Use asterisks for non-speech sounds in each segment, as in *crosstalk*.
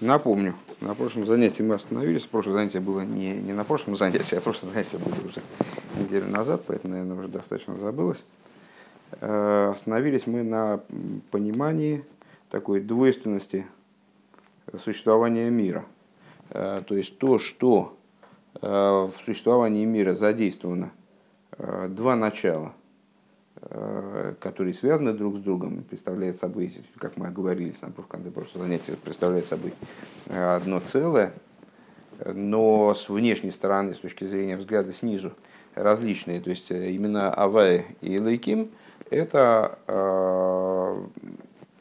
Напомню, на прошлом занятии мы остановились. Прошлое занятие было не, не на прошлом занятии, а прошлое занятие было уже неделю назад, поэтому, наверное, уже достаточно забылось. Э, остановились мы на понимании такой двойственности существования мира. Э, то есть то, что э, в существовании мира задействовано два начала, которые связаны друг с другом, представляет собой, как мы оговорились в конце прошлого занятия, представляет собой одно целое, но с внешней стороны, с точки зрения взгляда снизу, различные. То есть именно Авай и Лейким – это э,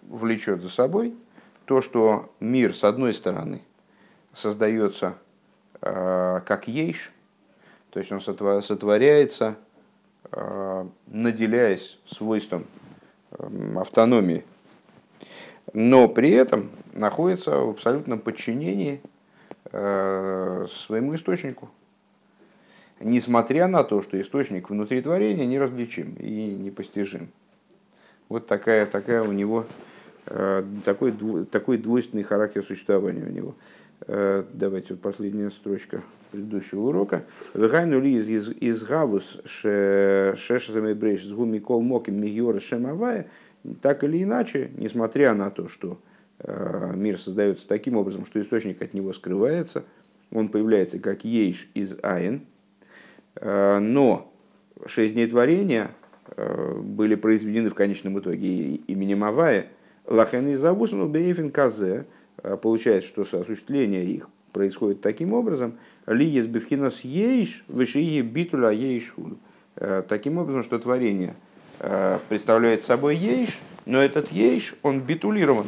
влечет за собой то, что мир, с одной стороны, создается э, как ейш, то есть он сотворяется, э, наделяясь свойством автономии, но при этом находится в абсолютном подчинении своему источнику, несмотря на то, что источник внутри творения неразличим и непостижим. Вот такая, такая у него, э, такой, такой двойственный характер существования у него. Э, давайте последняя строчка предыдущего урока. Вегайну ли из, из, гавус шешзами брейш с гуми кол моким мигиора шемавая, так или иначе, несмотря на то, что э, мир создается таким образом, что источник от него скрывается, он появляется как ейш из айн, Э, но шесть дней творения были произведены в конечном итоге именем Авая. Лахен из Завусану Бейфин Казе. Э, получается, что осуществление их происходит таким образом. Ли есть бифхинас ейш, вышие битуля ейш Таким образом, что творение представляет собой ейш, но этот ейш, он битулирован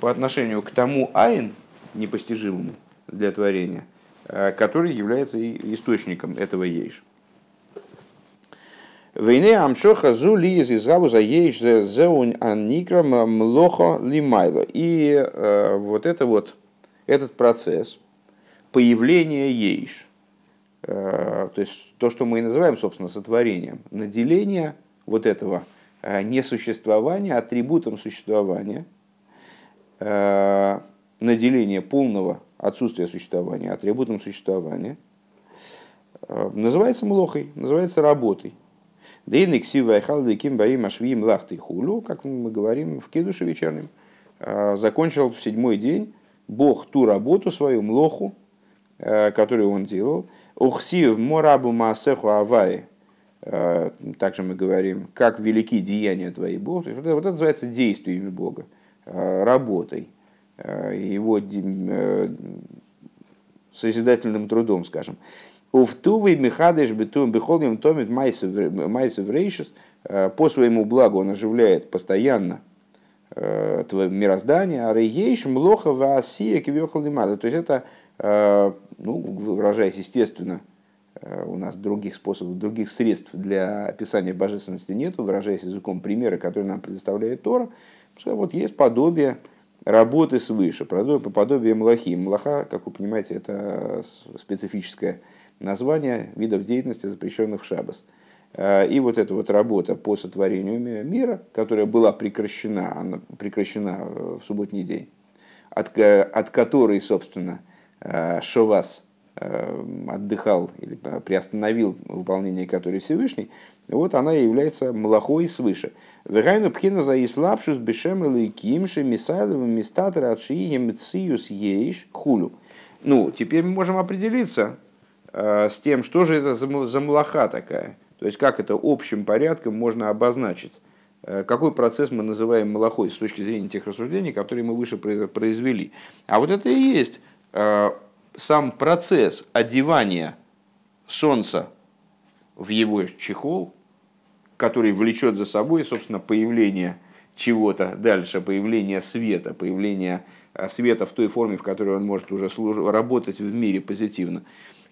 по отношению к тому айн, непостижимому для творения, который является источником этого ейш. Войне амшоха ли из изгаву за ейш зеунь анникра млохо лимайло. И э, вот это вот, этот процесс появления ейш, э, то есть то, что мы и называем, собственно, сотворением, наделение вот этого э, несуществования атрибутом существования, э, наделение полного отсутствия существования атрибутом существования, э, называется млохой, называется работой. Дейны ксива и ким баим лахты хулю, как мы говорим в кедуше вечернем, а, закончил в седьмой день Бог ту работу свою, млоху, а, которую он делал. Ухсив морабу маасеху авай, а, также мы говорим, как велики деяния твои, Бог. Вот это, вот это называется действиями Бога, работой, его э, созидательным трудом, скажем. Уфтувый Михадыш Бетум Бехолим Томит Майсев Рейшус э, по своему благу он оживляет постоянно э, мироздание, а рейш млоха ваасия кивехал То есть это, э, ну, выражаясь естественно, у нас других способов, других средств для описания божественности нет, выражаясь языком примера, который нам предоставляет Тора, вот есть подобие работы свыше, подобие млахи. Млаха, как вы понимаете, это специфическая названия видов деятельности, запрещенных в Шабас. Э, и вот эта вот работа по сотворению мира, которая была прекращена, она прекращена э, в субботний день, от, от которой, собственно, э, Шовас отдыхал или приостановил выполнение которой Всевышний, вот она является малахой свыше. Вегайну пхина за ислапшус бешем или кимши мисайловым мистатра отшием циюс ейш хулю. Ну, теперь мы можем определиться, с тем, что же это за, млаха такая. То есть, как это общим порядком можно обозначить. Э, какой процесс мы называем малахой с точки зрения тех рассуждений, которые мы выше произвели. А вот это и есть э, сам процесс одевания Солнца в его чехол, который влечет за собой, собственно, появление чего-то дальше, появление света, появление света в той форме, в которой он может уже работать в мире позитивно.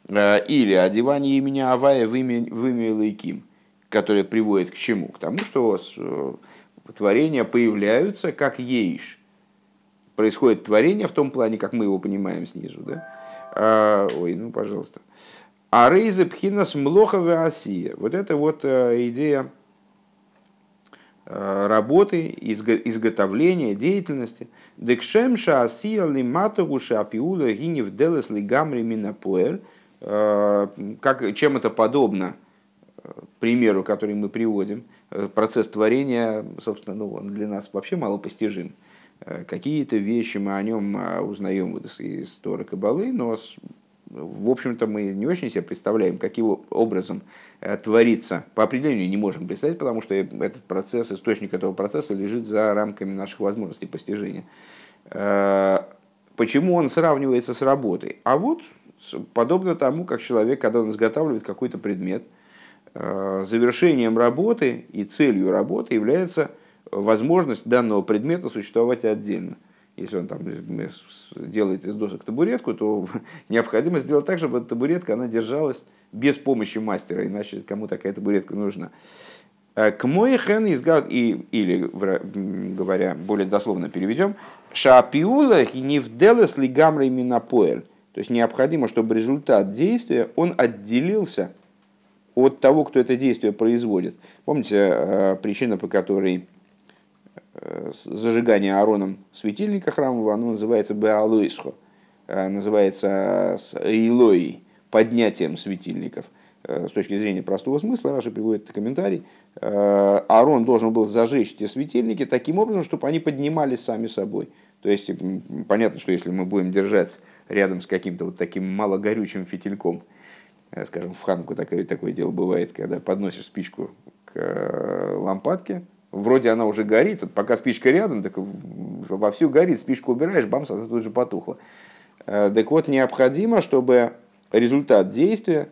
Э, или одевание имени Авая в имя, в имя Лейким, которое приводит к чему? К тому, что э, творения появляются как ейш. Происходит творение в том плане, как мы его понимаем снизу. Да? А, ой, ну пожалуйста. А рейзы пхинас млохове асия. Вот это вот э, идея работы, изготовления, деятельности. Декшемша асиялли матогуши апиула гинев делес лигамри минапоэль. Как, чем это подобно примеру, который мы приводим, процесс творения, собственно, ну, он для нас вообще мало постижим. Какие-то вещи мы о нем узнаем из Торы Кабалы, но в общем-то, мы не очень себе представляем, каким образом э, творится. По определению не можем представить, потому что этот процесс, источник этого процесса лежит за рамками наших возможностей постижения. Э, почему он сравнивается с работой? А вот подобно тому, как человек, когда он изготавливает какой-то предмет, э, завершением работы и целью работы является возможность данного предмета существовать отдельно – если он там делает из досок табуретку, то *laughs* необходимо сделать так, чтобы табуретка она держалась без помощи мастера, иначе кому такая табуретка нужна. Э, к мой хен изгад, и, или, говоря более дословно переведем, шапиула не вделес ли гамрей минапоэль. То есть необходимо, чтобы результат действия, он отделился от того, кто это действие производит. Помните э, причина, по которой Э, зажигание Аароном светильника храмового, оно называется Беалуисхо, э, называется с Илоей, поднятием светильников. С точки зрения простого смысла, Раша приводит комментарий, Аарон должен был зажечь эти светильники таким образом, чтобы они поднимались сами собой. То есть, понятно, что если мы будем держать рядом с каким-то вот таким малогорючим фитильком, скажем, в ханку такое, такое дело бывает, когда подносишь спичку к лампадке, вроде она уже горит, вот пока спичка рядом, так вовсю горит, спичку убираешь, бамс, она тут же потухла. Э, так вот, необходимо, чтобы результат действия,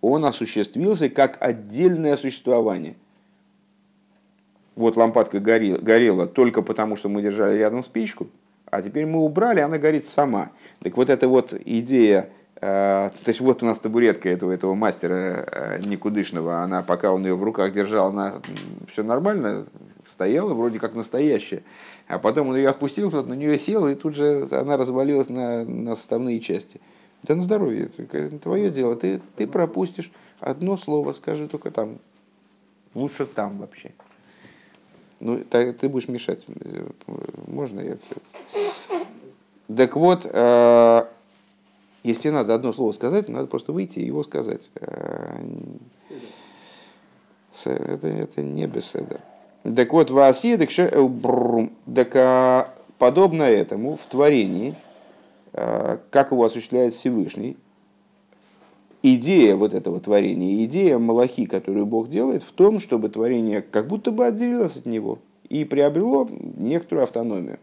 он осуществился как отдельное существование. Вот лампадка горела, горела только потому, что мы держали рядом спичку, а теперь мы убрали, она горит сама. Так вот эта вот идея Э, то есть вот у нас табуретка этого, этого мастера э, никудышного, она, пока он ее в руках держал, она все нормально, стояла вроде как настоящая. А потом он ее отпустил, кто-то на нее сел, и тут же она развалилась на, на составные части. Да на здоровье, твое дело, ты, ты пропустишь одно слово, скажи только там, лучше там вообще. Ну, ты, ты будешь мешать. Можно я... Так вот, э, если надо одно слово сказать, надо просто выйти и его сказать. Э, это, это не беседа. Так вот, Васи, так, э, так а, подобно этому в творении, э, как его осуществляет Всевышний, идея вот этого творения, идея Малахи, которую Бог делает, в том, чтобы творение как будто бы отделилось от него и приобрело некоторую автономию.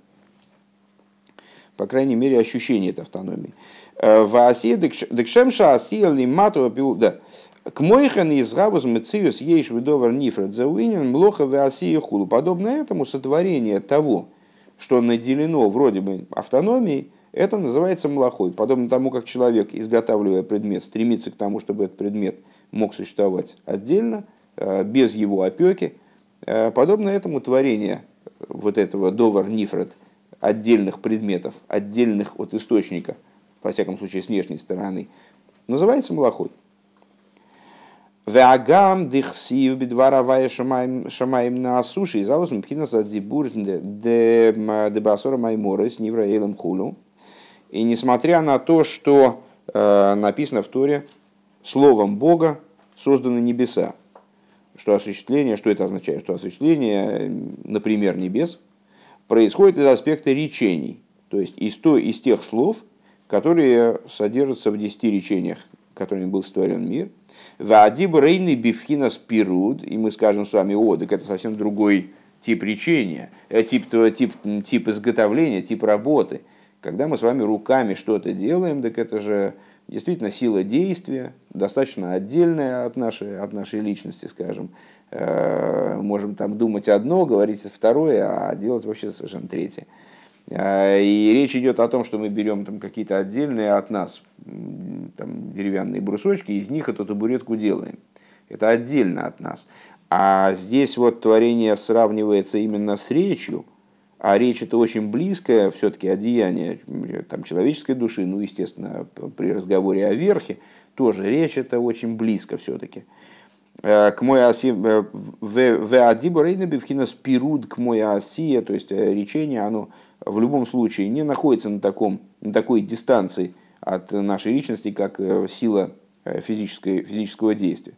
По крайней мере, ощущение этой автономии. Э, декшемша асия лимату да. К мойхан из гавус мециус ейш выдовар нифред зауинен млоха ваасия хулу. Подобно этому сотворение того, что наделено вроде бы автономией, это называется млохой. Подобно тому, как человек, изготавливая предмет, стремится к тому, чтобы этот предмет мог существовать отдельно, э, без его опеки. Э, подобно этому творение вот этого довар нифред отдельных предметов, отдельных от источника – во всяком случае с внешней стороны, называется малахой. Веагам дихсив бедваравая шамаем на суше, и заусм пхинаса дибур де басора маймора с нивраэлем хулу. И несмотря на то, что э, написано в Торе, словом Бога созданы небеса, что осуществление, что это означает? Что осуществление, например, небес, происходит из аспекта речений, то есть из, то, из тех слов, которые содержатся в десяти речениях, которыми был створен мир. Вадиб рейный бифхина спируд, и мы скажем с вами, о, так это совсем другой тип речения, э, тип, тип, тип изготовления, тип работы. Когда мы с вами руками что-то делаем, так это же действительно сила действия, достаточно отдельная от нашей, от нашей личности, скажем. Э, можем там думать одно, говорить второе, а делать вообще совершенно третье. А, и речь идет о том, что мы берем там какие-то отдельные от нас там, деревянные брусочки, из них эту табуретку делаем. Это отдельно от нас. А здесь вот творение сравнивается именно с речью, а речь это очень близкое все-таки одеяние там, человеческой души, ну, естественно, при разговоре о верхе, тоже речь это очень близко все-таки. к мой оси в адибу рейнеби вхинас пируд к мой оси, то есть речение, оно в любом случае не находится на, таком, на такой дистанции от нашей личности, как сила физической, физического действия.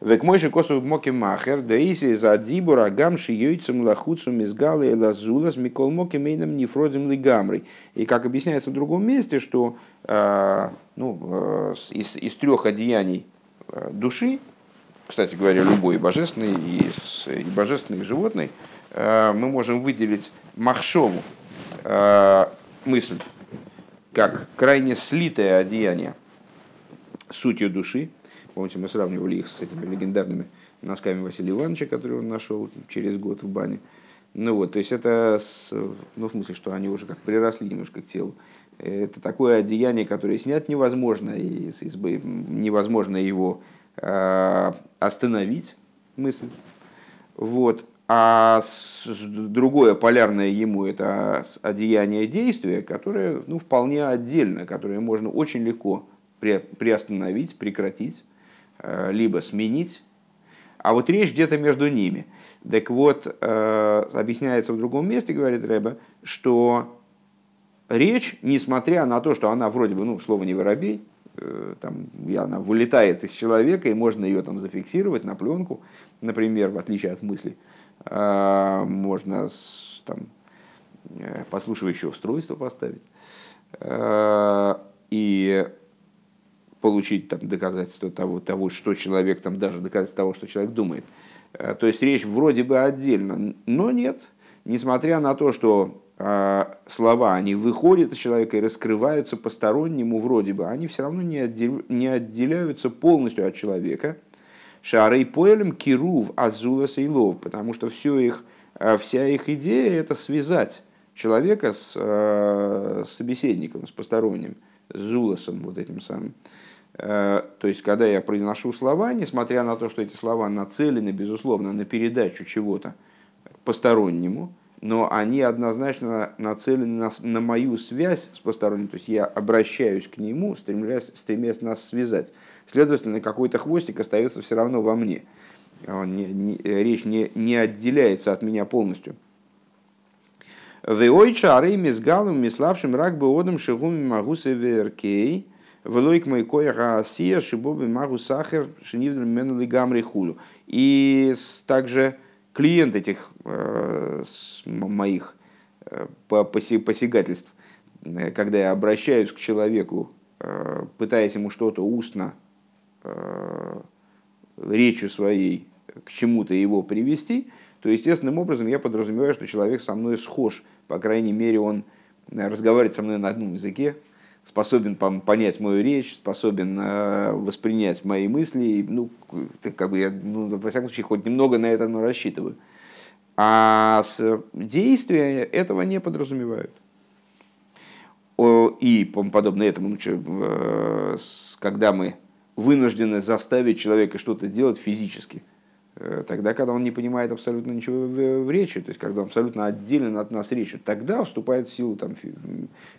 Век мой же косу моки махер, да иси за дибура гамши йойцем лахуцу мизгалы и лазулас микол моки мейном нефродим ли гамрой. И как объясняется в другом месте, что э, ну, э, из, из трех одеяний э, души, кстати говоря, любой божественный и, и божественный и животный, мы можем выделить махшову мысль как крайне слитое одеяние сутью души, Помните, мы сравнивали их с этими легендарными носками Василия Ивановича, которые он нашел через год в бане. Ну вот, то есть это, с, ну в смысле, что они уже как приросли немножко к телу. Это такое одеяние, которое снять невозможно, и невозможно его э, остановить, мысль. Вот. А с, другое полярное ему это одеяние действия, которое ну, вполне отдельно, которое можно очень легко приостановить, прекратить. Э, либо сменить, а вот речь где-то между ними. Так вот, э, объясняется в другом месте, говорит Рэба, что речь, несмотря на то, что она вроде бы, ну, слово не воробей, э, там, она вылетает из человека, и можно ее там зафиксировать на пленку, например, в отличие от мысли, можно там, послушивающее устройство поставить. И получить там, доказательство того, того, что человек, там, даже доказательство того, что человек думает. Э, то есть речь вроде бы отдельно, но нет. Несмотря на то, что э, слова, они выходят из человека и раскрываются постороннему вроде бы, они все равно не, отдел, не отделяются полностью от человека. Шарей поэлем кирув азула сейлов, потому что все их, э, вся их идея это связать человека с э, собеседником, с посторонним, с зулосом вот этим самым. Э, то есть, когда я произношу слова, несмотря на то, что эти слова нацелены, безусловно, на передачу чего-то постороннему, но они однозначно нацелены на, на мою связь с посторонним, то есть я обращаюсь к нему, стремляясь, стремясь нас связать. Следовательно, какой-то хвостик остается все равно во мне. Он не, не, речь не, не отделяется от меня полностью. Веойча арей галом миславшим рак бы шигуми магусы веркей – Велойк мой коя Асия, Шибоби Магу Сахар, Шинивден Менули Гамри Хулю. И также клиент этих э, моих э, посягательств, э, когда я обращаюсь к человеку, пытаясь ему что-то устно, речью своей к чему-то его привести, то естественным образом я подразумеваю, что человек со мной схож. По крайней мере, он разговаривает со мной на одном языке, способен понять мою речь, способен э, воспринять мои мысли. Ну, как бы я, ну, во всяком случае, хоть немного на это но рассчитываю. А действия этого не подразумевают. И подобно этому, ну, э, когда мы вынуждены заставить человека что-то делать физически – тогда, когда он не понимает абсолютно ничего в, в речи, то есть когда он абсолютно отделен от нас речью, тогда вступает в силу там,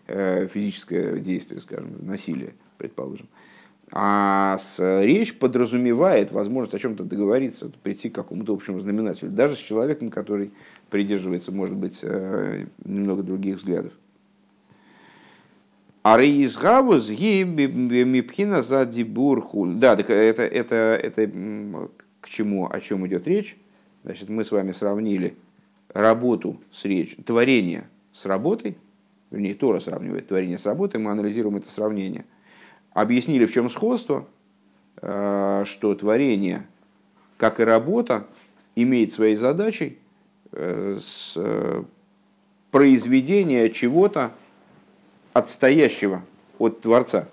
э, физическое действие, скажем, насилие, предположим. А с, речь подразумевает возможность о чем-то договориться, прийти к какому-то общему знаменателю, даже с человеком, который придерживается, может быть, э, немного других взглядов. А рейзгавус мипхина за дибурхуль. Да, это, это, это к чему, о чем идет речь, значит, мы с вами сравнили работу с речью, творение с работой, вернее, Тора сравнивает творение с работой, мы анализируем это сравнение. Объяснили, в чем сходство, э, что творение, как и работа, имеет своей задачей э, с э, произведения чего-то отстоящего от Творца,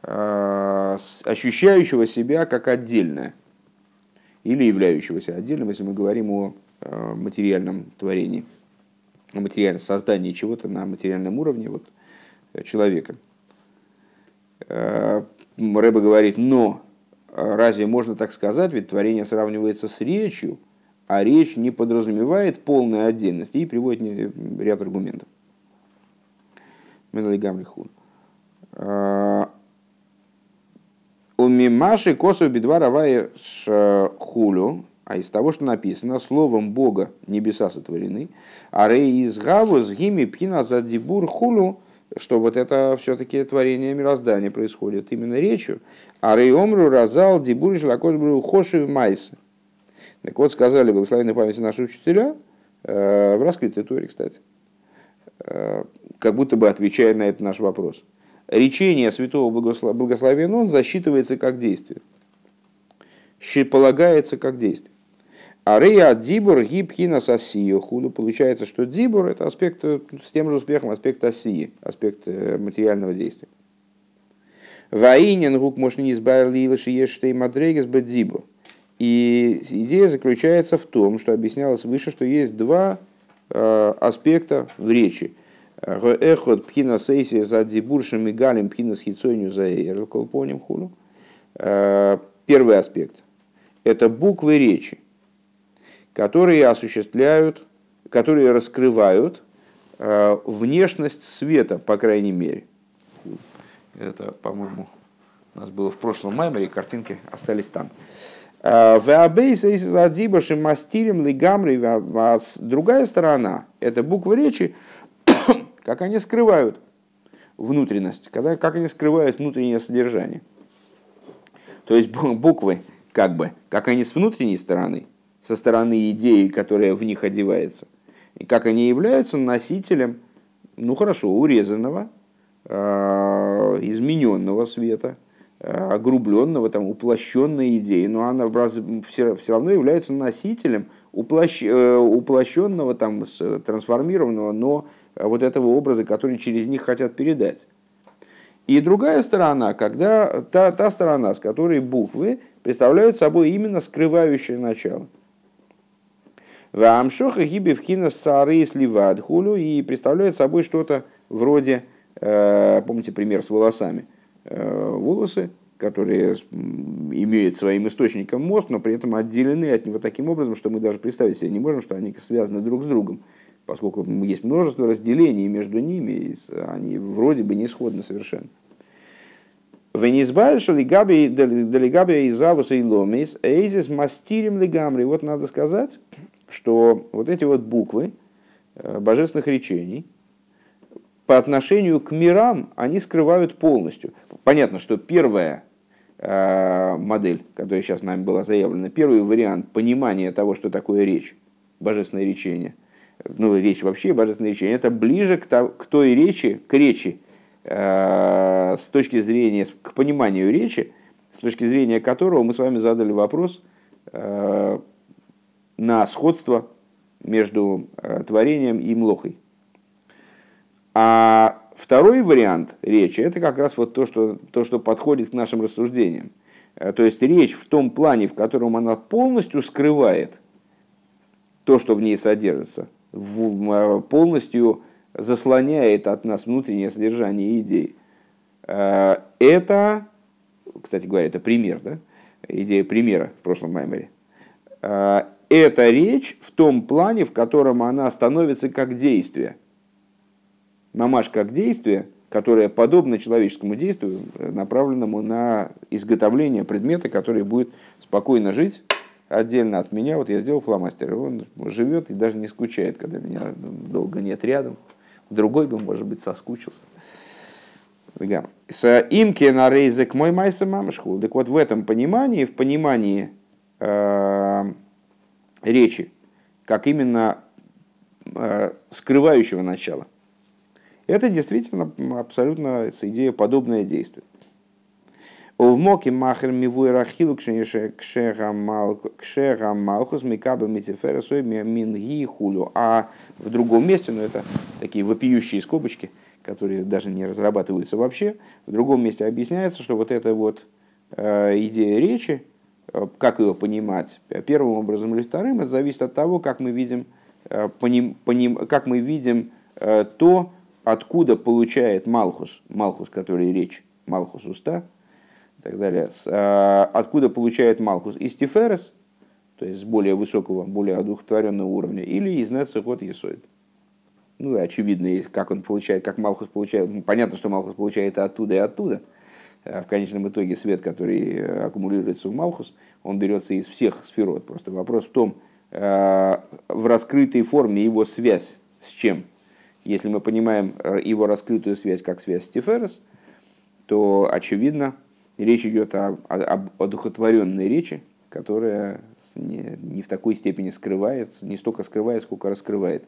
ощущающего себя как отдельное или являющегося отдельным, если мы говорим о э, материальном творении, о материальном создании чего-то на материальном уровне вот, э, человека. Э, Рэба говорит, но разве можно так сказать, ведь творение сравнивается с речью, а речь не подразумевает полной отдельности и приводит ряд аргументов. Мимаши косу бедва равая хулю, а из того, что написано, словом Бога небеса сотворены, а рей из гаву с гими пхина за дибур хулю, что вот это все-таки творение мироздания происходит именно речью. А рей омру разал дибур шлакот бру хоши в майсе. Так вот, сказали благословенной памяти наши учителя, э, в раскрытой туре, кстати, э, как будто бы отвечая на этот наш вопрос. Речение святого благословен он засчитывается как действие. Полагается как действие. А рея дибур гибхина сосию худу. Получается, что дибур это аспект с тем же успехом аспект осии, аспект э, материального действия. Ваинен гук мошни избавили лишь ештей мадрегес бедибур. И идея заключается в том, что объяснялось выше, что есть два э, аспекта в речи. Эхот пхина сейси за дибуршем и галем пхина с хитсойню за колпоним хулу. Э, первый аспект – это буквы речи которые осуществляют, которые раскрывают э, внешность света, по крайней мере. Это, по-моему, у нас было в прошлом маймере, картинки остались там. Э, другая сторона – это буквы речи, как они скрывают внутренность, когда, как они скрывают внутреннее содержание. То есть буквы, как бы, как они с внутренней стороны – со стороны идеи, которая в них одевается, и как они являются носителем, ну хорошо, урезанного, а, измененного света, а, огрубленного, там, уплощенной идеи, но она все, равно является носителем э, уплощенного, там, трансформированного, но вот этого образа, который через них хотят передать. И другая сторона, когда та, та сторона, с которой буквы представляют собой именно скрывающее начало – Вамшоха гибевхина сары сливад хулю и представляет собой что-то вроде, э, помните пример с волосами, э, волосы, которые имеют своим источником мозг, но при этом отделены от него таким образом, что мы даже представить себе не можем, что они связаны друг с другом, поскольку есть множество разделений между ними, они вроде бы не сходны совершенно. Венизбайр шалигаби далигаби из авуса и ломис, эйзис мастирим лигамри. Вот надо сказать, что вот эти вот буквы э, божественных речений по отношению к мирам они скрывают полностью. Понятно, что первая э, модель, которая сейчас нами была заявлена, первый вариант понимания того, что такое речь, божественное речение, ну, речь вообще, божественное речение, это ближе к, к той речи, к речи, э, с точки зрения, к пониманию речи, с точки зрения которого мы с вами задали вопрос, на сходство между э, творением и млохой. А второй вариант речи – это как раз вот то что, то, что подходит к нашим рассуждениям. Э, то есть речь в том плане, в котором она полностью скрывает то, что в ней содержится, э, полностью заслоняет от нас внутреннее содержание идей. Это, кстати говоря, это пример, да? идея примера в прошлом маймере это речь в том плане, в котором она становится как действие. Мамаш как действие, которое подобно человеческому действию, направленному на изготовление предмета, который будет спокойно жить отдельно от меня. Вот я сделал фломастер, он живет и даже не скучает, когда меня долго нет рядом. Другой бы, может быть, соскучился. С имки на рейзек мой майса мамашхул. Так вот в этом понимании, в понимании э, речи, как именно э, скрывающего начала. Это действительно абсолютно идея подобное действие. В моке махер мивуй рахилу кшера малхус микаба митифера минги хулю. А в другом месте, ну, это такие вопиющие скобочки, которые даже не разрабатываются вообще, в другом месте объясняется, что вот эта вот э, идея речи, Э, как его понимать первым образом или вторым, это зависит от того, как мы видим, э, поним, поним, как мы видим э, то, откуда получает Малхус, Малхус, который речь, Малхус уста, и так далее, откуда получает Малхус из Тиферес, то есть с более высокого, более одухотворенного уровня, или из Нецехот Есоид. Ну, и очевидно, как он получает, как Малхус получает. Понятно, что Малхус получает и оттуда, и оттуда – в конечном итоге свет, который аккумулируется в Малхус, он берется из всех сферот. Просто вопрос в том, в раскрытой форме его связь с чем. Если мы понимаем его раскрытую связь как связь с Тиферес, то, очевидно, речь идет о, о, об одухотворенной речи, которая не, не в такой степени скрывает, не столько скрывает, сколько раскрывает.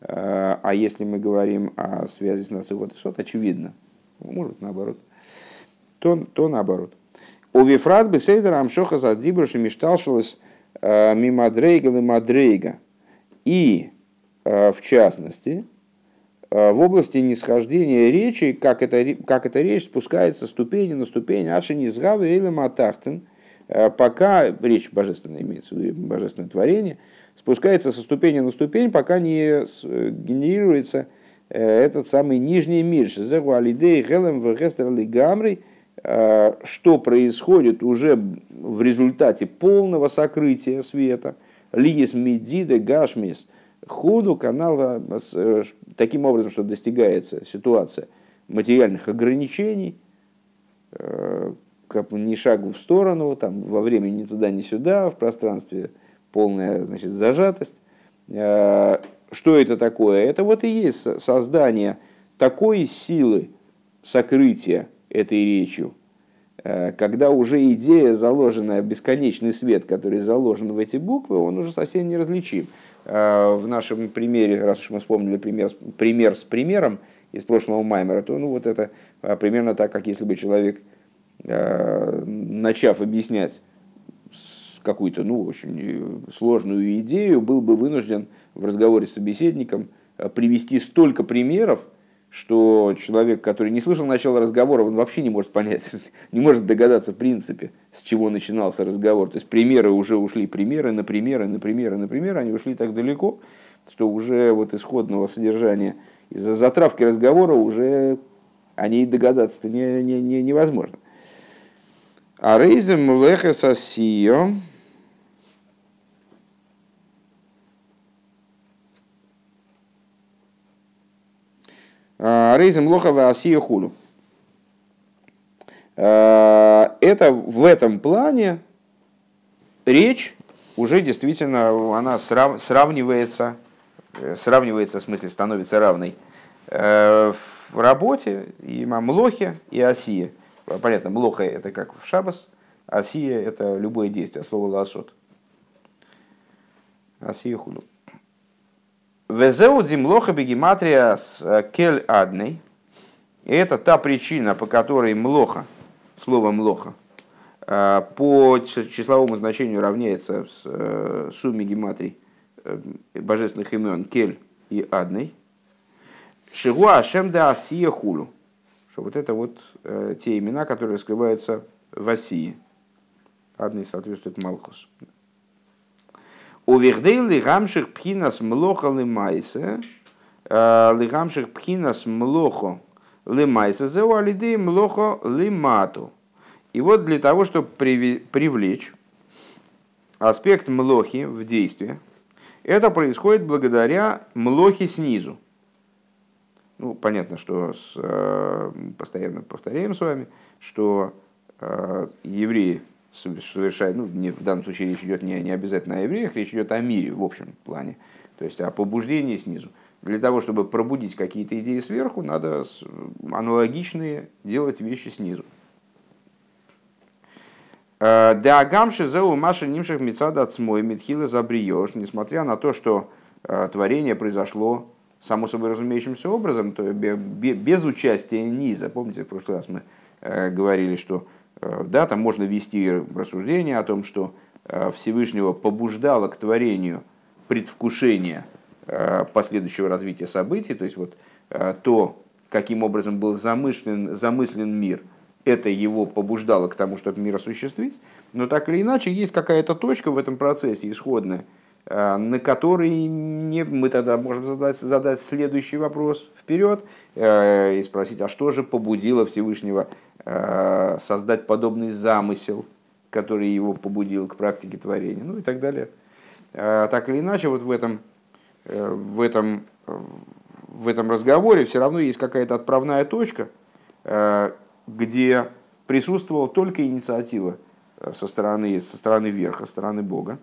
А, а если мы говорим о связи с Нацивот и Сот, очевидно, может наоборот, то, то наоборот. У Вифрат Бесейдера Амшоха Задибруш и Мишталшилась а, Мимадрейга и Мадрейга. И, а, в частности, в области нисхождения речи, как эта, как эта речь спускается ступени на ступень, аши низгавы или матахтен, пока речь божественная имеется в виду, божественное творение – спускается со ступени на ступень, пока не генерируется э, этот самый нижний мир. Э, что происходит уже в результате полного сокрытия света. Лиес медиде гашмис худу канала э, таким образом, что достигается ситуация материальных ограничений, как ни шагу в сторону, там, во времени ни туда, ни сюда, в пространстве – полная значит, зажатость. Э, что это такое? Это вот и есть создание такой силы сокрытия этой речью, э, когда уже идея, заложенная, бесконечный свет, который заложен в эти буквы, он уже совсем неразличим. Э, в нашем примере, раз уж мы вспомнили пример, пример с примером из прошлого Маймера, то ну, вот это примерно так, как если бы человек, начав объяснять какую-то ну, очень э, сложную идею, был бы вынужден в разговоре с собеседником э, привести столько примеров, что человек, который не слышал начала разговора, он вообще не может понять, *laughs* не может догадаться в принципе, с чего начинался разговор. То есть примеры уже ушли, примеры на примеры, на примеры, на примеры, они ушли так далеко, что уже вот исходного содержания из-за затравки разговора уже о ней догадаться-то не, не, не, невозможно. А рейзем лехесасио, Рейзем лохова асия хулю. А, это в этом плане речь уже действительно она сравнивается, э, сравнивается, в смысле становится равной э, в работе и млохе, и осие. Понятно, млоха это как в шабас, осия это любое действие, слово ласот. Осия худу. Везеу димлоха бегематрия с э, кель адной. И это та причина, по которой млоха, слово млоха, э, по числовому значению равняется с э, сумме гематрий божественных имен кель и адной. Шигу ашем да асия хулю. Что вот это вот те имена, которые скрываются в Асии. Адный соответствует Малхус. У Увердей лигамших пхинас млоха лимайсе, лигамших пхинас млохо лимайсе, зеу алиды млохо лимату. И вот для того, чтобы привлечь аспект млохи в действие, это происходит благодаря млохе снизу. Ну, понятно, что с, э, постоянно повторяем с вами, что э, евреи совершает, ну, не, в данном случае речь идет не, не обязательно о евреях, речь идет о мире в общем плане, то есть о побуждении снизу. Для того, чтобы пробудить какие-то идеи сверху, надо аналогичные делать вещи снизу. Э, Деагамши зеу маша нимших мецада отсмой митхила забриешь, несмотря на то, что э, творение произошло само собой разумеющимся образом, то без участия низа. Помните, в прошлый раз мы э, говорили, что да, там можно вести рассуждение о том, что э, Всевышнего побуждало к творению предвкушение э, последующего развития событий, то есть вот то, каким образом был замышлен, замыслен мир, это его побуждало к тому, чтобы мир осуществить, но так или иначе есть какая-то точка в этом процессе исходная, на которой не, мы тогда можем задать, задать следующий вопрос вперед и спросить, а что же побудило Всевышнего Э, создать подобный замысел, который его побудил к практике творения, ну и так далее. Э, так или иначе, вот в этом, э, в этом, в этом разговоре все равно есть какая-то отправная точка, где присутствовала только инициатива со стороны, со стороны верха, со стороны Бога.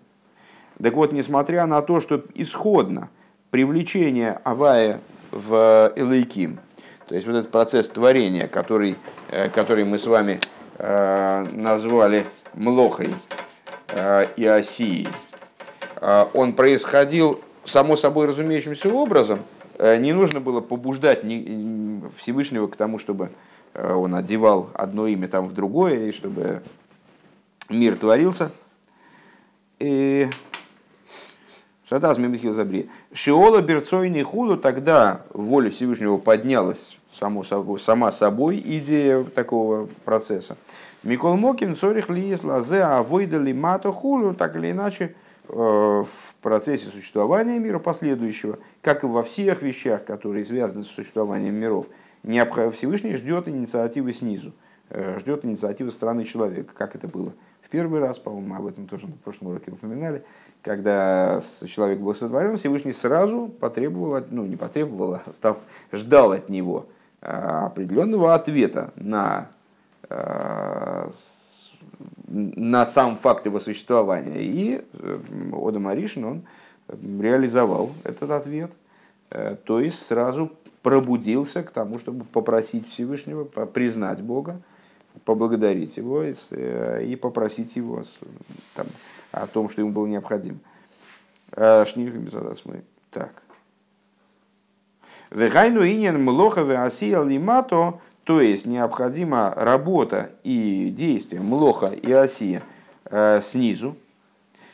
Так вот, несмотря на то, что исходно привлечение Авая в Элейким, то есть вот этот процесс творения, который, который мы с вами назвали Млохой и Осией, он происходил само собой разумеющимся образом, э, не нужно было побуждать Всевышнего к тому, чтобы э, он одевал одно имя там в другое, и чтобы мир творился. И Шатаз Мимихил Забри. Шиола Берцойный Худу тогда воля Всевышнего поднялась само собой, сама собой идея такого процесса. Микол Мокин, Цорих Лиес, Лазе, Авойда Лимато Хулу, так или иначе, Э, в процессе существования мира последующего, как и во всех вещах, которые связаны с существованием миров, Всевышний ждет инициативы снизу, э, ждет инициативы стороны человека, как это было в первый раз, по-моему, об этом тоже на прошлом уроке упоминали, когда человек был сотворен, Всевышний сразу потребовал, ну не потребовал, а стал, ждал от него определенного ответа на на сам факт его существования. И э, Ода Маришин, он реализовал этот ответ, э, то есть сразу пробудился к тому, чтобы попросить Всевышнего, признать Бога, поблагодарить Его э, и попросить Его там, о том, что ему было необходимо. Шнирхами мы. Так. Вегайну иньян млоха веасия лимато то есть необходима работа и действие млоха и осия э, снизу.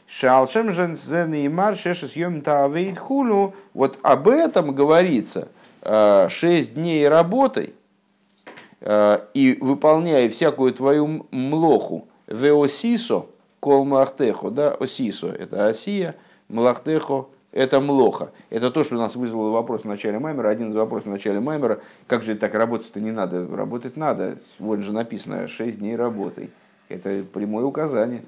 Шалшем жензенеймар шешесьем таавейд хулу. Вот об этом говорится э, шесть дней работой э, и выполняя всякую твою млоху. Веосисо кол млахтехо, да, осисо, это осия, млахтехо, это млоха. Это то, что у нас вызвало вопрос в начале Маймера. Один из вопросов в начале Маймера. Как же так работать-то не надо? Работать надо. Вот же написано, 6 дней работай. Это прямое указание.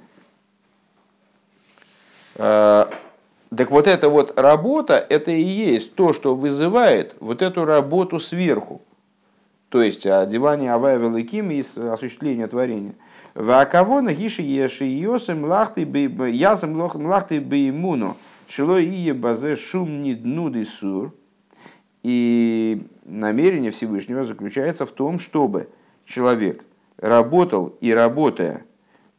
А, так вот эта вот работа, это и есть то, что вызывает вот эту работу сверху. То есть одевание Авая Великим и осуществление творения. Ваакавона гиши еши йосем лахты ясем лахты беймуну. Шило ие базе шум не днуды сур. И намерение Всевышнего заключается в том, чтобы человек работал и работая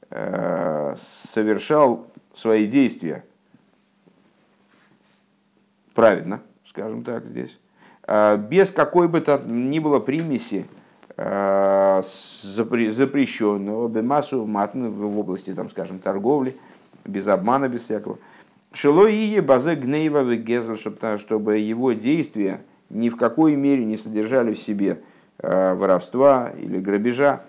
э, совершал свои действия праведно, скажем так здесь, э, без какой бы то ни было примеси э, запрещенного, массу в области, там, скажем, торговли, без обмана, без всякого – Шило ие базе гнейва вегеза, чтобы его действия ни в какой мере не содержали в себе э, воровства или грабежа,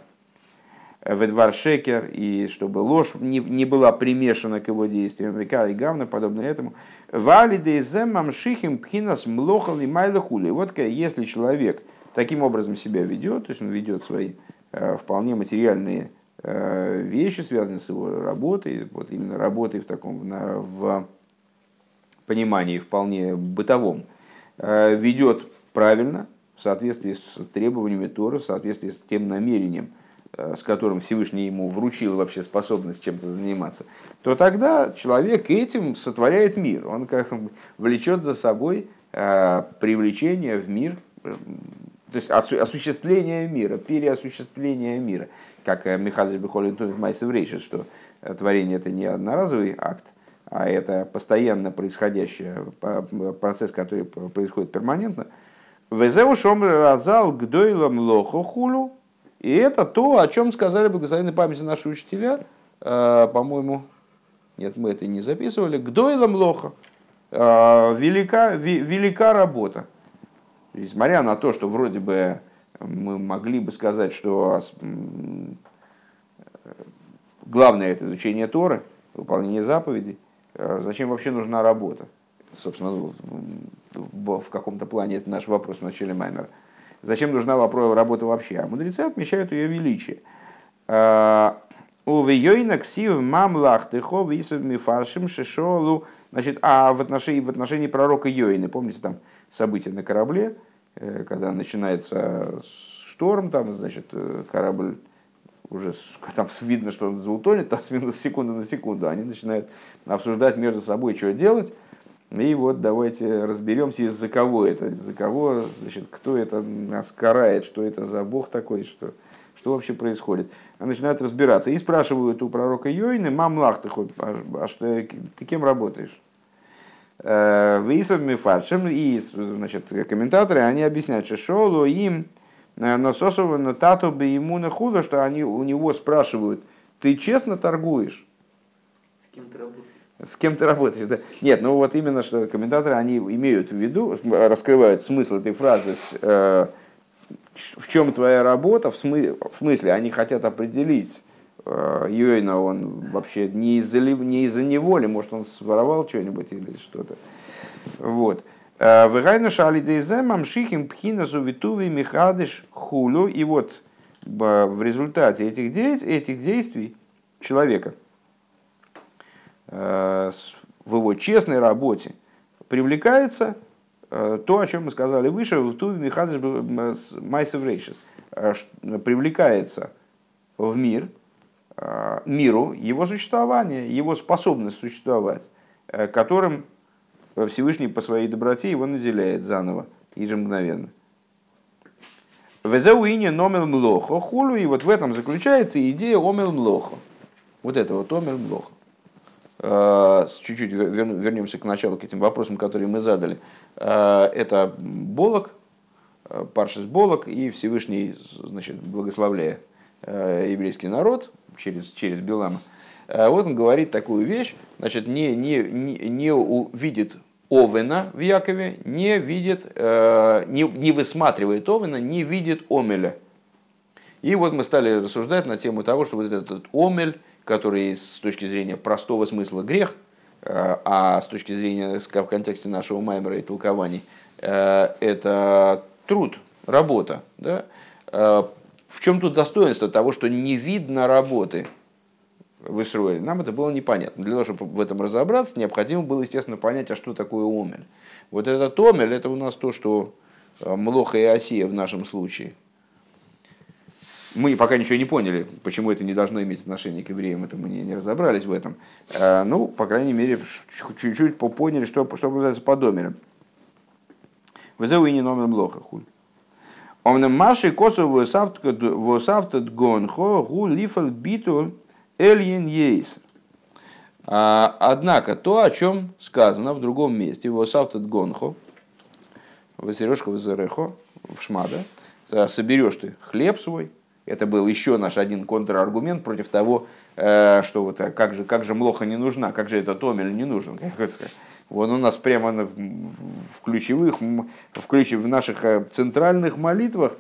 э, ведваршекер, и чтобы ложь не, не была примешана к его действиям, века и гавна, подобно этому. Валиды земам шихим пхинас млохал и майлахули. Вот если человек таким образом себя ведет, то есть он ведет свои э, вполне материальные вещи, связанные с его работой, вот именно работой в таком на, в понимании вполне бытовом, э, ведет правильно, в соответствии с требованиями Тора, в соответствии с тем намерением, э, с которым Всевышний ему вручил вообще способность чем-то заниматься, то тогда человек этим сотворяет мир. Он как влечет за собой привлечение в мир, то есть осуществление мира, переосуществление мира как э, Михаил Бехолин Тумит Майсов речит, что э, творение это не одноразовый акт, а это постоянно происходящий процесс, который происходит перманентно. Везеу шомр разал гдойлам лохо хулу. И это то, о чем сказали благословенной памяти наши учителя, э, по-моему, нет, мы это не записывали, гдойлам лоха. Велика, велика работа. Несмотря на то, что вроде бы мы могли бы сказать, что главное это изучение Торы, выполнение заповедей. А зачем вообще нужна работа? Собственно, ну, в каком-то плане это наш вопрос в начале Маймера. Зачем нужна работа вообще? А мудрецы отмечают ее величие. А, у Вейойна ксив мамлах тыхо висов мифаршим шишолу. Значит, а в отношении, в отношении пророка Йоины, помните там события на корабле, когда начинается шторм, там, значит, э, корабль уже *laughs* там видно, что он заутонет, там с минус секунды на секунду, они начинают обсуждать между собой, что делать. И вот давайте разберемся, из-за кого это, из-за кого, значит, кто это нас карает, что это за бог такой, что, что вообще происходит. Они начинают разбираться и спрашивают у пророка Йойны, мамлах, ты, хоть, а, а ты кем работаешь? Э, Висов Мифаршем и значит, комментаторы, они объясняют, что шолу им Э, но Сосова на тату бы ему на худо, что они у него спрашивают, ты честно торгуешь? С кем ты работаешь? С кем ты работаешь? Да? Нет, ну вот именно что комментаторы, они имеют в виду, раскрывают смысл этой фразы, э, в чем твоя работа, в, смы, в смысле, они хотят определить, э, Йойна, он вообще не из-за, не из-за неволи, может, он своровал что-нибудь или что-то. Вот. Вегайна шалидейзе мамшихим пхинасу витуви михадыш хулю. И вот в результате этих, действий, этих действий человека э, в его честной работе привлекается э, то, о чем мы сказали выше, в ту михадыш майсев э, привлекается в мир, миру его существование, его способность существовать, которым Всевышний по своей доброте его наделяет заново, ежемгновенно. Везеуине номел млохо хулу, и вот в этом заключается идея омел млохо. Вот это вот омел млохо. А, чуть-чуть вернемся к началу, к этим вопросам, которые мы задали. Это Болок, Паршис Болок и Всевышний, значит, благословляя еврейский народ через, через Белама, Э, вот он говорит такую вещь, значит, не, не, не, не увидит Овена в Якове, не видит, э, не, не высматривает Овена, не видит Омеля. И вот мы стали рассуждать на тему того, что вот этот Омель, который с точки зрения простого смысла грех, э, а с точки зрения в контексте нашего Маймера и толкований, это труд, работа. Да? В чем тут достоинство того, что не видно работы? в Исруэле, нам это было непонятно. Для того, чтобы в этом разобраться, необходимо было, естественно, понять, а что такое омель. Вот этот омель, это у нас то, что э, Млоха и Осия в нашем случае. Мы пока ничего не поняли, почему это не должно иметь отношение к евреям, это мы не, не разобрались в этом. Э, ну, по крайней мере, чуть-чуть поняли, что, что называется под омелем. Вызову и не номер Млоха, хуль. Омнем маши косу восавтат гонхо гу лифал битул Эльин Ейс. А, однако то, о чем сказано в другом месте, в Осавтат Гонхо, в Сережка в Шмада, соберешь ты хлеб свой, это был еще наш один контраргумент против того, э, что вот а как же, как же млоха не нужна, как же этот омель не нужен. Вот у нас прямо в ключевых, в, ключ, в наших э, центральных молитвах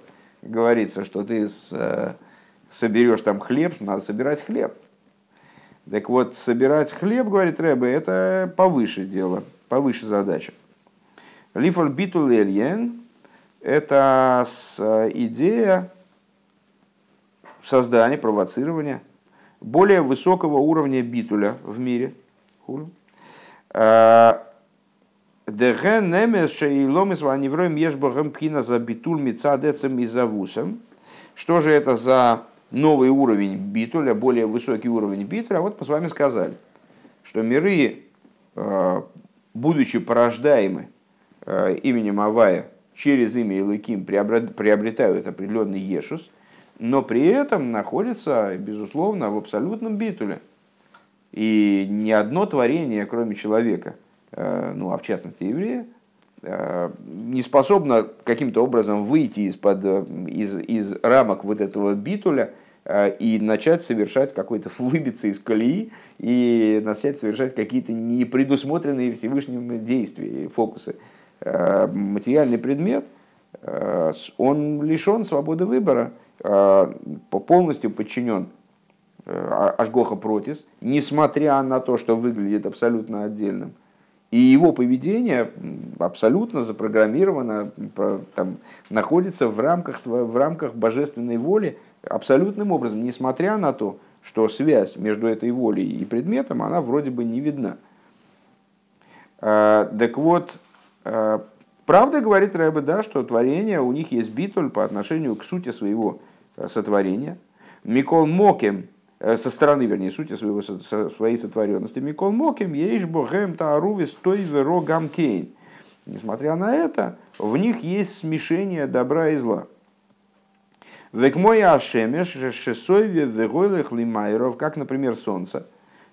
говорится, что ты э, соберешь там хлеб, надо собирать хлеб. Так вот, собирать хлеб, говорит Рэбе, это повыше дело, повыше задача. Лифоль битул эльен – это идея создания, провоцирования более высокого уровня битуля в мире. А, Дехен немес шеилом из ваневроем ешбогам пхина за битуль мицадецем и завусом. Что же это за новый уровень битуля, более высокий уровень битуля, вот мы с вами сказали, что миры, э, будучи порождаемы э, именем Авая через имя Илыким, приобретают определенный ешус, но при этом находятся, безусловно, в абсолютном битуле. И ни одно творение, кроме человека, э, ну а в частности еврея, не способна каким-то образом выйти из-под, из, из рамок вот этого битуля Э, и начать совершать какой-то, *laughs* выбиться из колеи и начать совершать какие-то непредусмотренные Всевышним действия, фокусы. Э, материальный предмет, э, он лишен свободы выбора, полностью подчинен Ашгоха Протис, несмотря на то, что выглядит абсолютно отдельным. И его поведение абсолютно запрограммировано, там, находится в рамках, в рамках божественной воли абсолютным образом, несмотря на то, что связь между этой волей и предметом, она вроде бы не видна. А, так вот, а, правда говорит Рэбе, да, что творение, у них есть битуль по отношению к сути своего а, сотворения. Микол Моким, со стороны, вернее, сути своего, своей сотворенности. Микол Моким, ейш богем тааруви стой веро гам Несмотря на это, в них есть смешение добра и зла. Век мой ашемеш шесойве вегойлых лимайров, как, например, солнце,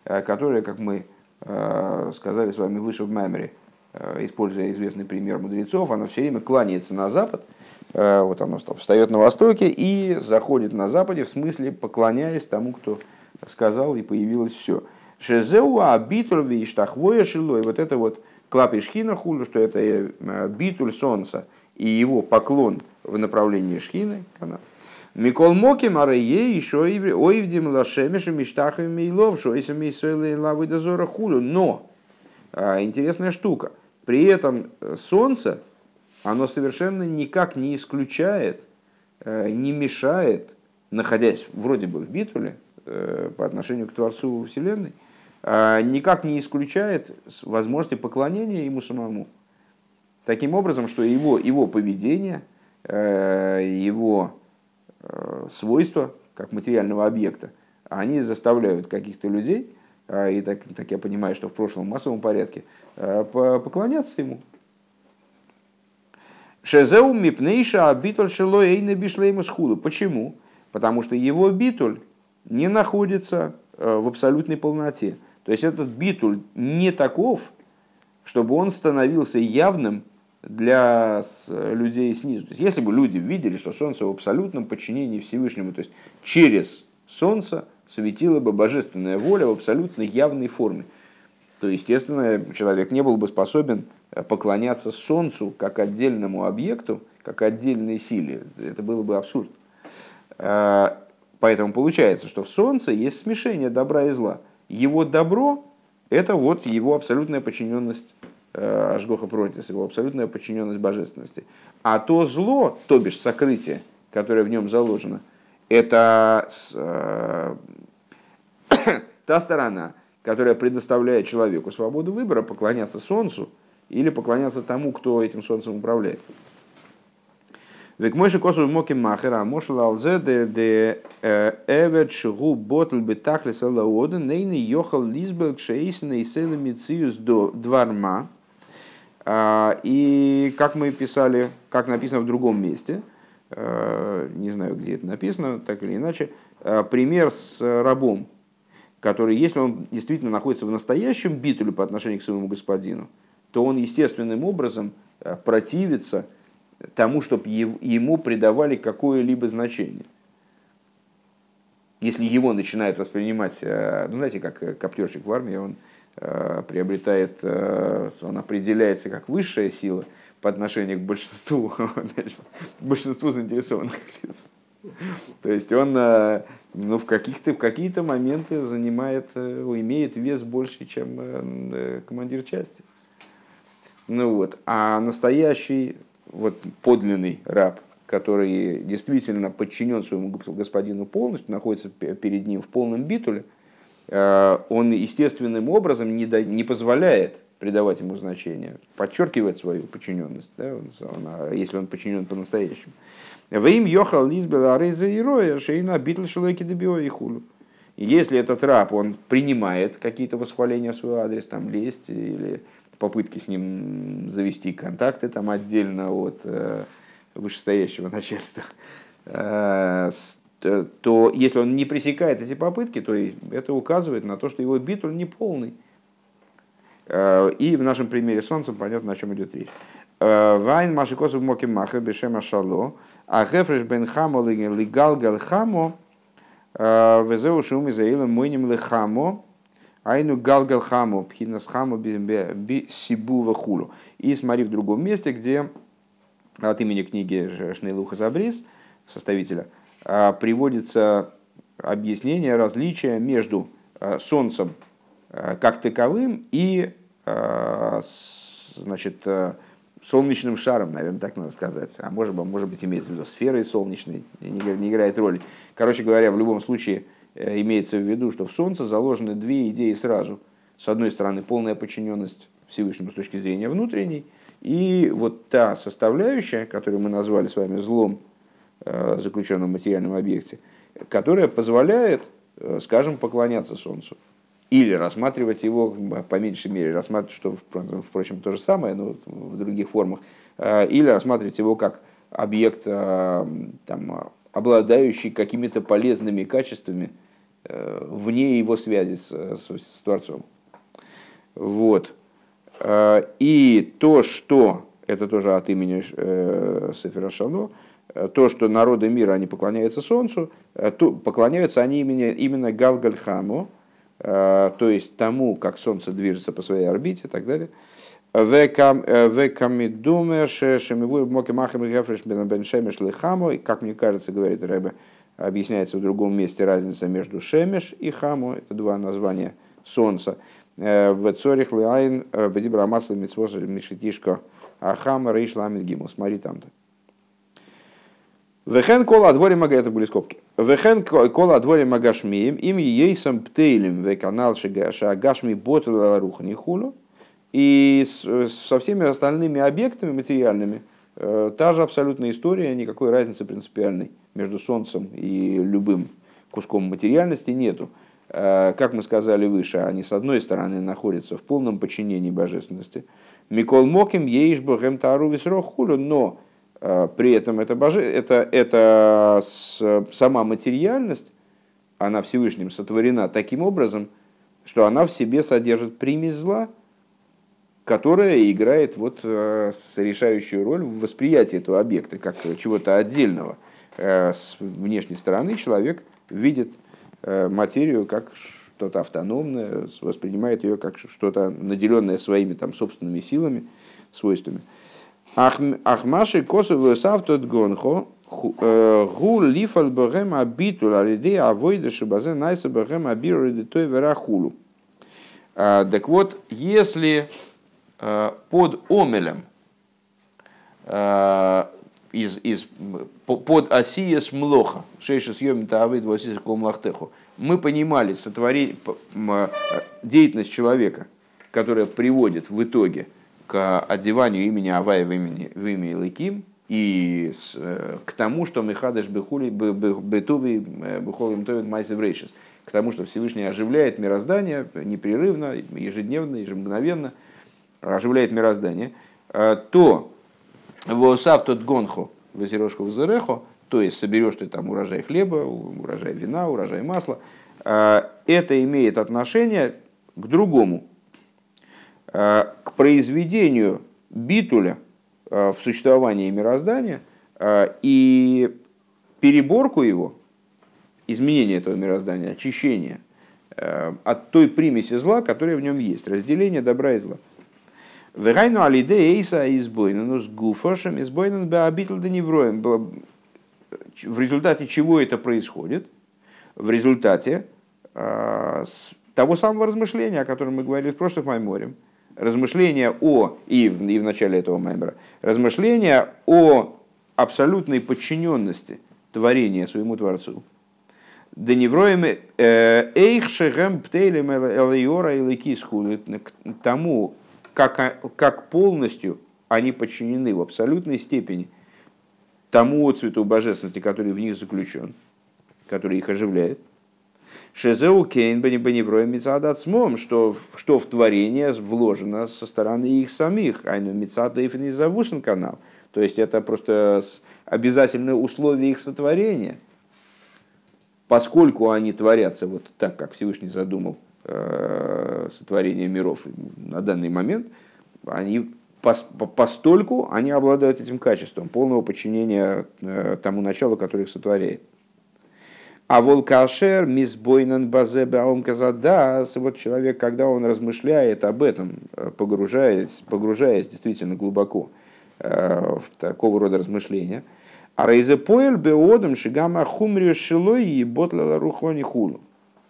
которое, как мы сказали с вами выше в Маймере, используя известный пример мудрецов, оно все время кланяется на запад – Э, вот оно встает на востоке и заходит на западе, в смысле поклоняясь тому, кто сказал, и появилось все. Шезеуа битуль и штахвоя шилой. Вот это вот клапишхина хулю, что это э, битуль солнца и его поклон в направлении шхины. Микол Моки Марае еще оивдим лашемешем миштахами мейлов, шойсами и лавы дозора хулю. Но а, интересная штука. При этом солнце оно совершенно никак не исключает, э, не мешает, находясь вроде бы в битуле э, по отношению к Творцу Вселенной, а никак не исключает возможности поклонения ему самому. Таким образом, что его, его поведение, э, его свойства как материального объекта, они заставляют каких-то людей, и так, так я понимаю, что в прошлом массовом порядке, поклоняться ему, Шезеу мипнейша битуль шило эйна бишлейму схуду. Почему? Потому что его битуль не находится э, в абсолютной полноте. То есть этот битуль не таков, чтобы он становился явным для людей снизу. То есть, если бы люди видели, что Солнце в абсолютном подчинении Всевышнему, то есть через Солнце светила бы божественная воля в абсолютно явной форме, то, естественно, человек не был бы способен Э, поклоняться Солнцу как отдельному объекту, как отдельной силе. Это было бы абсурд. Э, поэтому получается, что в Солнце есть смешение добра и зла. Его добро – это вот его абсолютная подчиненность э, Ашгоха Протис, его абсолютная подчиненность божественности. А то зло, то бишь сокрытие, которое в нем заложено, это *coughs* та сторона, которая предоставляет человеку свободу выбора, поклоняться Солнцу – или поклоняться тому, кто этим солнцем управляет. Век мой же косу моки махера, мошла алзе де де э, эвет шгу ботл бетахли салаода, нейны йохал лизбел кшеисна и селами циюс до дварма. А, и как мы писали, как написано в другом месте, э, не знаю, где это написано, так или иначе, э, пример с рабом, который, если он действительно находится в настоящем битуле по отношению к своему господину, то он естественным образом э, противится тому, чтобы ему придавали какое-либо значение. Если его начинает воспринимать, э, ну знаете, как э, коптерщик в армии, он приобретает, он определяется как высшая сила по отношению к большинству, *laughs* значит, большинству заинтересованных *laughs* лиц. *laughs* То есть он ну, в, каких-то, в какие-то моменты занимает, имеет вес больше, чем командир части. Ну вот. А настоящий вот, подлинный раб, который действительно подчинен своему господину полностью, находится перед ним в полном битуле, э, он естественным образом не, да, не позволяет придавать ему значение, подчеркивает свою подчиненность, да, он, а если он подчинен по-настоящему. Во им йохал лизбела арейза и роя, шейна битл шелойки дебио и хулю. Если этот раб, он принимает какие-то восхваления в свой адрес, там лесть или попытки с ним завести контакты там отдельно от э, вышестоящего *laughs* начальства, э, то если он не пресекает эти попытки, то это указывает на то, что его битуль не полный. Э, и в нашем примере солнцем понятно, о чем идет речь. Вайн машикосу моки маха бешема шало, а гефреш бен хамо лигал гал хамо, везеу шум изаилом мойним лехамо, Айну галгал хаму, пхинас хаму би сибу вахулу. И смотри в другом месте, где от имени книги Шнейлуха Забрис, составителя, а, приводится объяснение различия между а, Солнцем а, как таковым и значит, солнечным шаром, наверное, так надо сказать. А может, может быть, имеется в виду сферой солнечной, не, не играет роли. Короче говоря, в любом случае, Э, имеется в виду, что в Солнце заложены две идеи сразу. С одной стороны, полная подчиненность Всевышнему с точки зрения внутренней, и вот та составляющая, которую мы назвали с вами злом, заключенном в материальном объекте, которая позволяет, скажем, поклоняться Солнцу. Или рассматривать его, по меньшей мере, рассматривать, что, впрочем, то же самое, но в других формах, или рассматривать его как объект, там, обладающий какими-то полезными качествами вне его связи с, с, с Творцом. Вот. И то, что, это тоже от имени Сефера Шано, то, что народы мира, они поклоняются Солнцу, то поклоняются они именно, именно Галгальхаму, то есть тому, как Солнце движется по своей орбите и так далее. Как мне кажется, говорит Рэбе, объясняется в другом месте разница между Шемеш и Хаму, это два названия Солнца. В Цорих Лайн Бедибра Масла Митсвос Мишитишко Ахама Рейш Ламит Гимл. Смотри там-то. Вехен кола дворе мага, это были скобки. Вехен кола дворе магашмием, им ейсам птейлем в канал шагашми ботл рухни хулу. И со всеми остальными объектами материальными э, та же абсолютная история, никакой разницы принципиальной между Солнцем и любым куском материальности нету. Э, как мы сказали выше, они с одной стороны находятся в полном подчинении божественности. Микол Моким ейш богем тару хулю, но при этом это, боже... это, это сама материальность, она Всевышним сотворена таким образом, что она в себе содержит примесь зла – которая играет вот э, решающую роль в восприятии этого объекта, как чего-то отдельного. Э, с внешней стороны человек видит э, материю как что-то автономное, воспринимает ее как что-то наделенное своими там, собственными силами, свойствами. Ахмаши косовую савтот гонхо гу лифал богем абитул алиде авойда шибазе найса богем абиру той верахулу. Так вот, если Э, под омелем, э, из, из, под осиес млоха, шейшес йомим таавид васис комлахтеху, мы понимали сотворить деятельность человека, которая приводит в итоге к одеванию имени Авая в имени, в имя Илыким и с, э, к тому, что Михадыш Бехули Бетуви Бехолим Товит Майсев Рейшис, к тому, что Всевышний оживляет мироздание непрерывно, ежедневно, ежемгновенно – оживляет мироздание, э, то в тот гонху в зарехо, то есть соберешь ты там урожай хлеба, урожай вина, урожай масла, э, это имеет отношение к другому, э, к произведению битуля в существовании мироздания и переборку его, изменение этого мироздания, очищение от той примеси зла, которая в нем есть, разделение добра и зла. Вегайну алиде эйса избойнен с гуфошем избойнен беабитл да невроем. В результате чего это происходит? В результате э, того самого размышления, о котором мы говорили в прошлых Майморе. Размышления о, и в, и в начале этого Маймора, размышления о абсолютной подчиненности творения своему Творцу. Да невроем эйх шегем птейлем элайора и ликисху к тому, как, как полностью они подчинены в абсолютной степени тому отцвету божественности, который в них заключен, который их оживляет. Шезеу кейн беневроем мицадацмом, что, что в творение вложено со стороны их самих, айну мицада и завусен канал. То есть это просто обязательное условие их сотворения. Поскольку они творятся вот так, как Всевышний задумал, Э, сотворения миров на данный момент, они постольку они обладают этим качеством полного подчинения э, тому началу, которое их сотворяет. А волкашер мисбойнан базе баум казадас, вот человек, когда он размышляет об этом, э, погружаясь, погружаясь действительно глубоко в такого рода размышления, а рейзе поэль беодам шигама хумрию шилой и ботла рухони хулу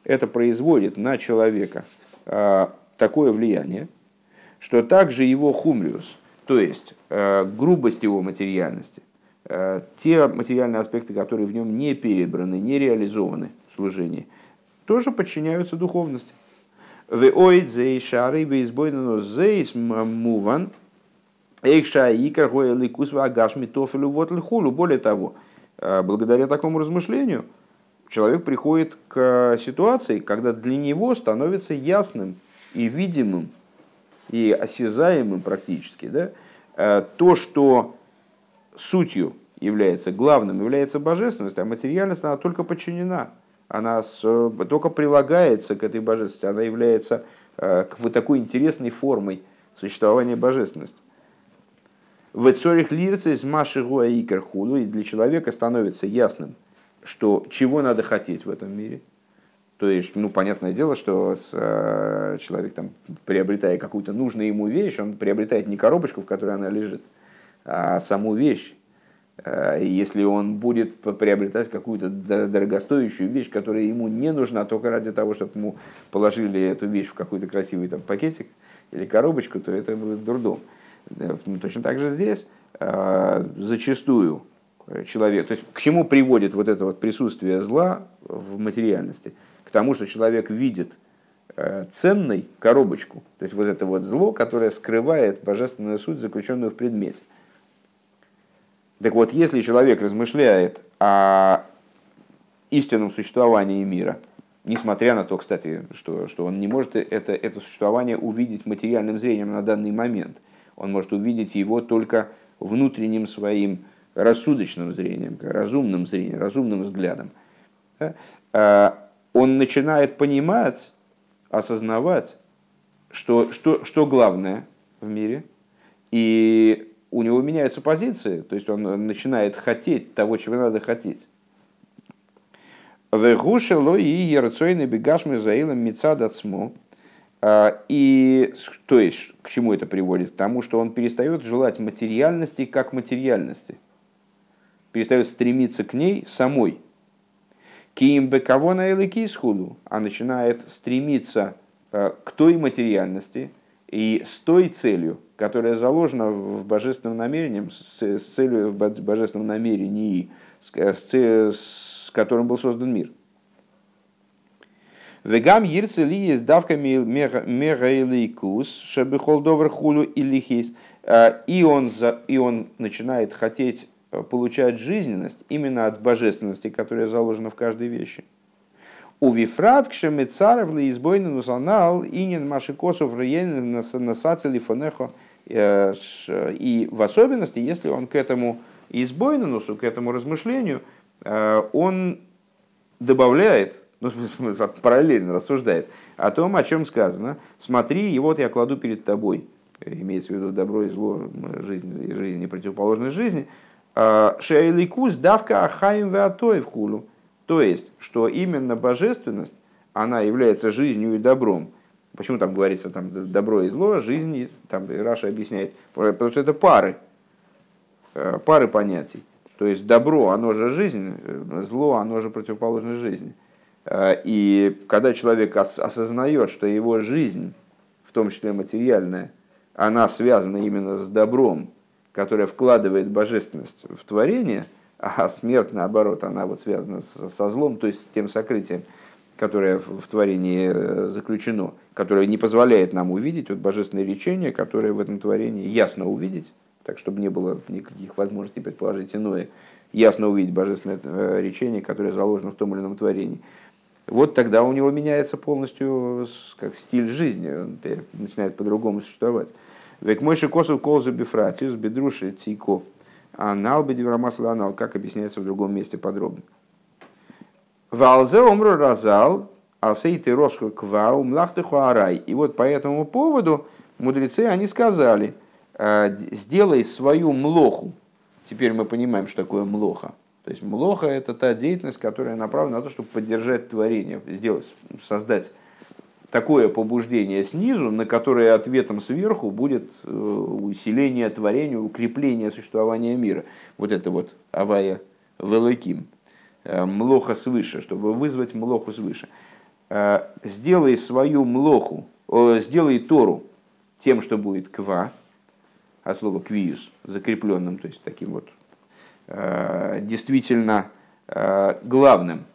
это производит на человека а, такое влияние, что также его хумриус, то есть грубость его материальности, те материальные аспекты, которые в нем не перебраны, не реализованы в служении, тоже подчиняются духовности. Более того, благодаря такому размышлению человек приходит к ситуации, когда для него становится ясным и видимым, и осязаемым практически, да, то, что сутью является главным, является божественность, а материальность, она только подчинена, она с, только прилагается к этой божественности, она является э, вот такой интересной формой существования божественности. В цорих лирце из маши и керхулу, и для человека становится ясным, что чего надо хотеть в этом мире. То есть, ну, понятное дело, что с, э, человек, там, приобретая какую-то нужную ему вещь, он приобретает не коробочку, в которой она лежит, а саму вещь. Э, если он будет приобретать какую-то дорогостоящую вещь, которая ему не нужна только ради того, чтобы ему положили эту вещь в какой-то красивый там, пакетик или коробочку, то это будет дурдом. Ну, точно так же здесь э, зачастую человек, то есть к чему приводит вот это вот присутствие зла в материальности? К тому, что человек видит э, ценной коробочку, то есть вот это вот зло, которое скрывает божественную суть, заключенную в предмете – так вот, если человек размышляет о истинном существовании мира, несмотря на то, кстати, что, что он не может это, это существование увидеть материальным зрением на данный момент, он может увидеть его только внутренним своим рассудочным зрением, разумным зрением, разумным взглядом, да? А, он начинает понимать, осознавать, что, что, что главное в мире, и у него меняются позиции, то есть он начинает хотеть того, чего надо хотеть. Вегушело и ерцойны бегашмы заилом мецадацму. А, и то есть, к чему это приводит? К тому, что он перестает желать материальности как материальности. Перестает стремиться к ней самой. Киим бекаво на эликисхуду, а начинает стремиться а, к той материальности и с той целью, которая заложена в божественном намерении, с целью в божественном намерении, с, с которым был создан мир. Вегам ирцы ли есть давками мегаиликус, шабихол довр хулю или хейс. А, и он, и он начинает хотеть э, получать жизненность именно от божественности, которая заложена в каждой вещи. У вифрат кшемецаров ли избойный нусанал инин машикосов рейен насацели фонехо Э, и в особенности, если он к этому избойнанусу, к этому размышлению, э, он добавляет, ну, *laughs* параллельно рассуждает о том, о чем сказано. Смотри, и вот я кладу перед тобой, имеется в виду добро и зло, жизнь и жизнь и противоположность жизни. Э, Шейликус давка ахаим веатоев хулу. То есть, что именно божественность, она является жизнью и добром, Почему там говорится там, добро и зло, жизнь, там Раша объясняет, потому что это пары, э, пары понятий. То есть добро, оно же жизнь, э, зло, оно же противоположность жизни. Э, и когда человек осознает, что его жизнь, в том числе материальная, она связана именно с добром, которое вкладывает божественность в творение, а смерть, наоборот, она вот связана со злом, то есть с тем сокрытием, которое в творении э, заключено, которое не позволяет нам увидеть вот божественное речение, которое в этом творении ясно увидеть, так чтобы не было никаких возможностей предположить иное, ясно увидеть божественное э, речение, которое заложено в том или ином творении. Вот тогда у него меняется полностью как стиль жизни, он начинает по-другому существовать. Век мой косов колза бифратиус бедруши тико анал бедиврамасла анал, как объясняется в другом месте подробно. Валзе омру разал, асейты росху квау млахтыху арай. И вот по этому поводу мудрецы, они сказали, «Э, сделай свою млоху. Теперь мы понимаем, что такое млоха. То есть млоха – это та деятельность, которая направлена на то, чтобы поддержать творение, сделать, создать такое побуждение снизу, на которое ответом сверху будет э, усиление творения, укрепление существования мира. Вот это вот авая великим. Э, млоха свыше, чтобы вызвать млоху свыше. Э, сделай свою млоху, сделай Тору тем, что будет ква, а слово квиус, закрепленным, то есть таким вот э, действительно главным.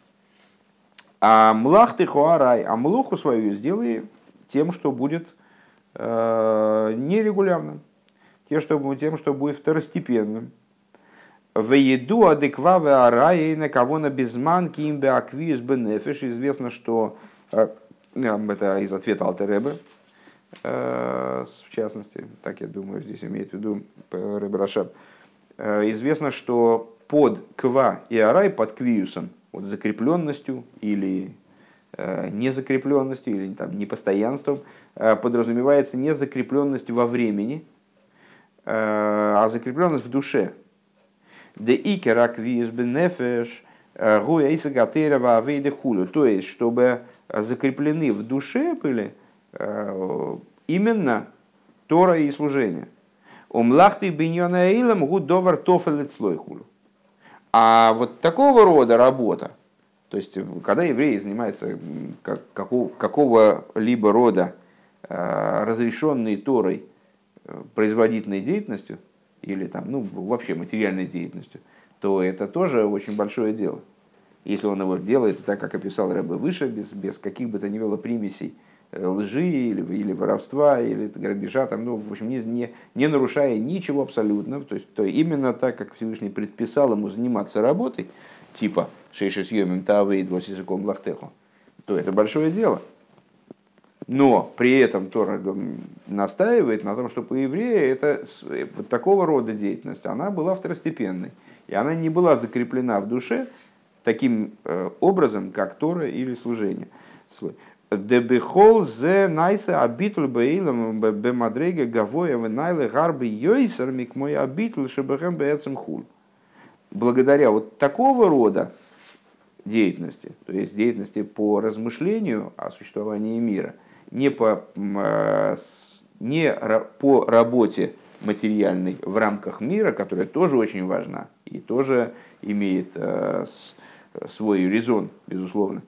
А млах ты хуарай, а млоху свою сделай тем, что будет нерегулярным, тем, что, тем, что будет второстепенным. В еду адекваве араи на кого на безман кимбе аквиус бенефиш. Известно, что э, это из ответа Алтеребе, в частности, так я думаю, здесь имеет в виду Рэбе Рашаб. Известно, что под ква и арай, под квиусом, вот закрепленностью или Э, незакрепленностью или там, непостоянством э, подразумевается не закрепленность во времени, э, а закрепленность в душе. Де икерак виз бенефеш гуя исагатерова авейде хулю. То есть, чтобы закреплены в душе были именно Тора и служение. Умлахты биньона эйлам гуд довар тофелет слой хулю. А вот такого рода работа, то есть, когда евреи занимаются какого, какого-либо рода э, разрешенной Торой э, производительной деятельностью, или там, ну, вообще материальной деятельностью, то это тоже очень большое дело. Если он его делает так, как описал Рэбе выше, без, без каких бы то ни было примесей э, лжи или, или воровства, или грабежа, там, ну, в общем, не, не, не нарушая ничего абсолютно, то есть то именно так, как Всевышний предписал ему заниматься работой, типа шейшис йомим тавейд языком лахтеху, то это большое дело. Но при этом Тора настаивает на том, что по еврею это вот такого рода деятельность, она была второстепенной. И она не была закреплена в душе таким э, образом, как Тора или служение. Дебихол зе найса абитуль беилам бемадрега гавоя венайле гарби йойсер мик мой абитуль шебехем беэцем благодаря вот такого рода деятельности, то есть деятельности по размышлению о существовании мира, не по, э, не по работе материальной в рамках мира, которая тоже очень важна и тоже имеет э, свой резон, безусловно.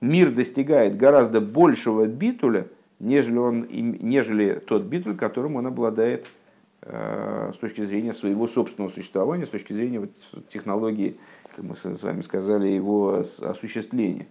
Мир достигает гораздо большего битуля, нежели, он, нежели тот битуль, которым он обладает Э, с точки зрения своего собственного существования, с точки зрения вот технологии, как мы с вами сказали, его осуществления.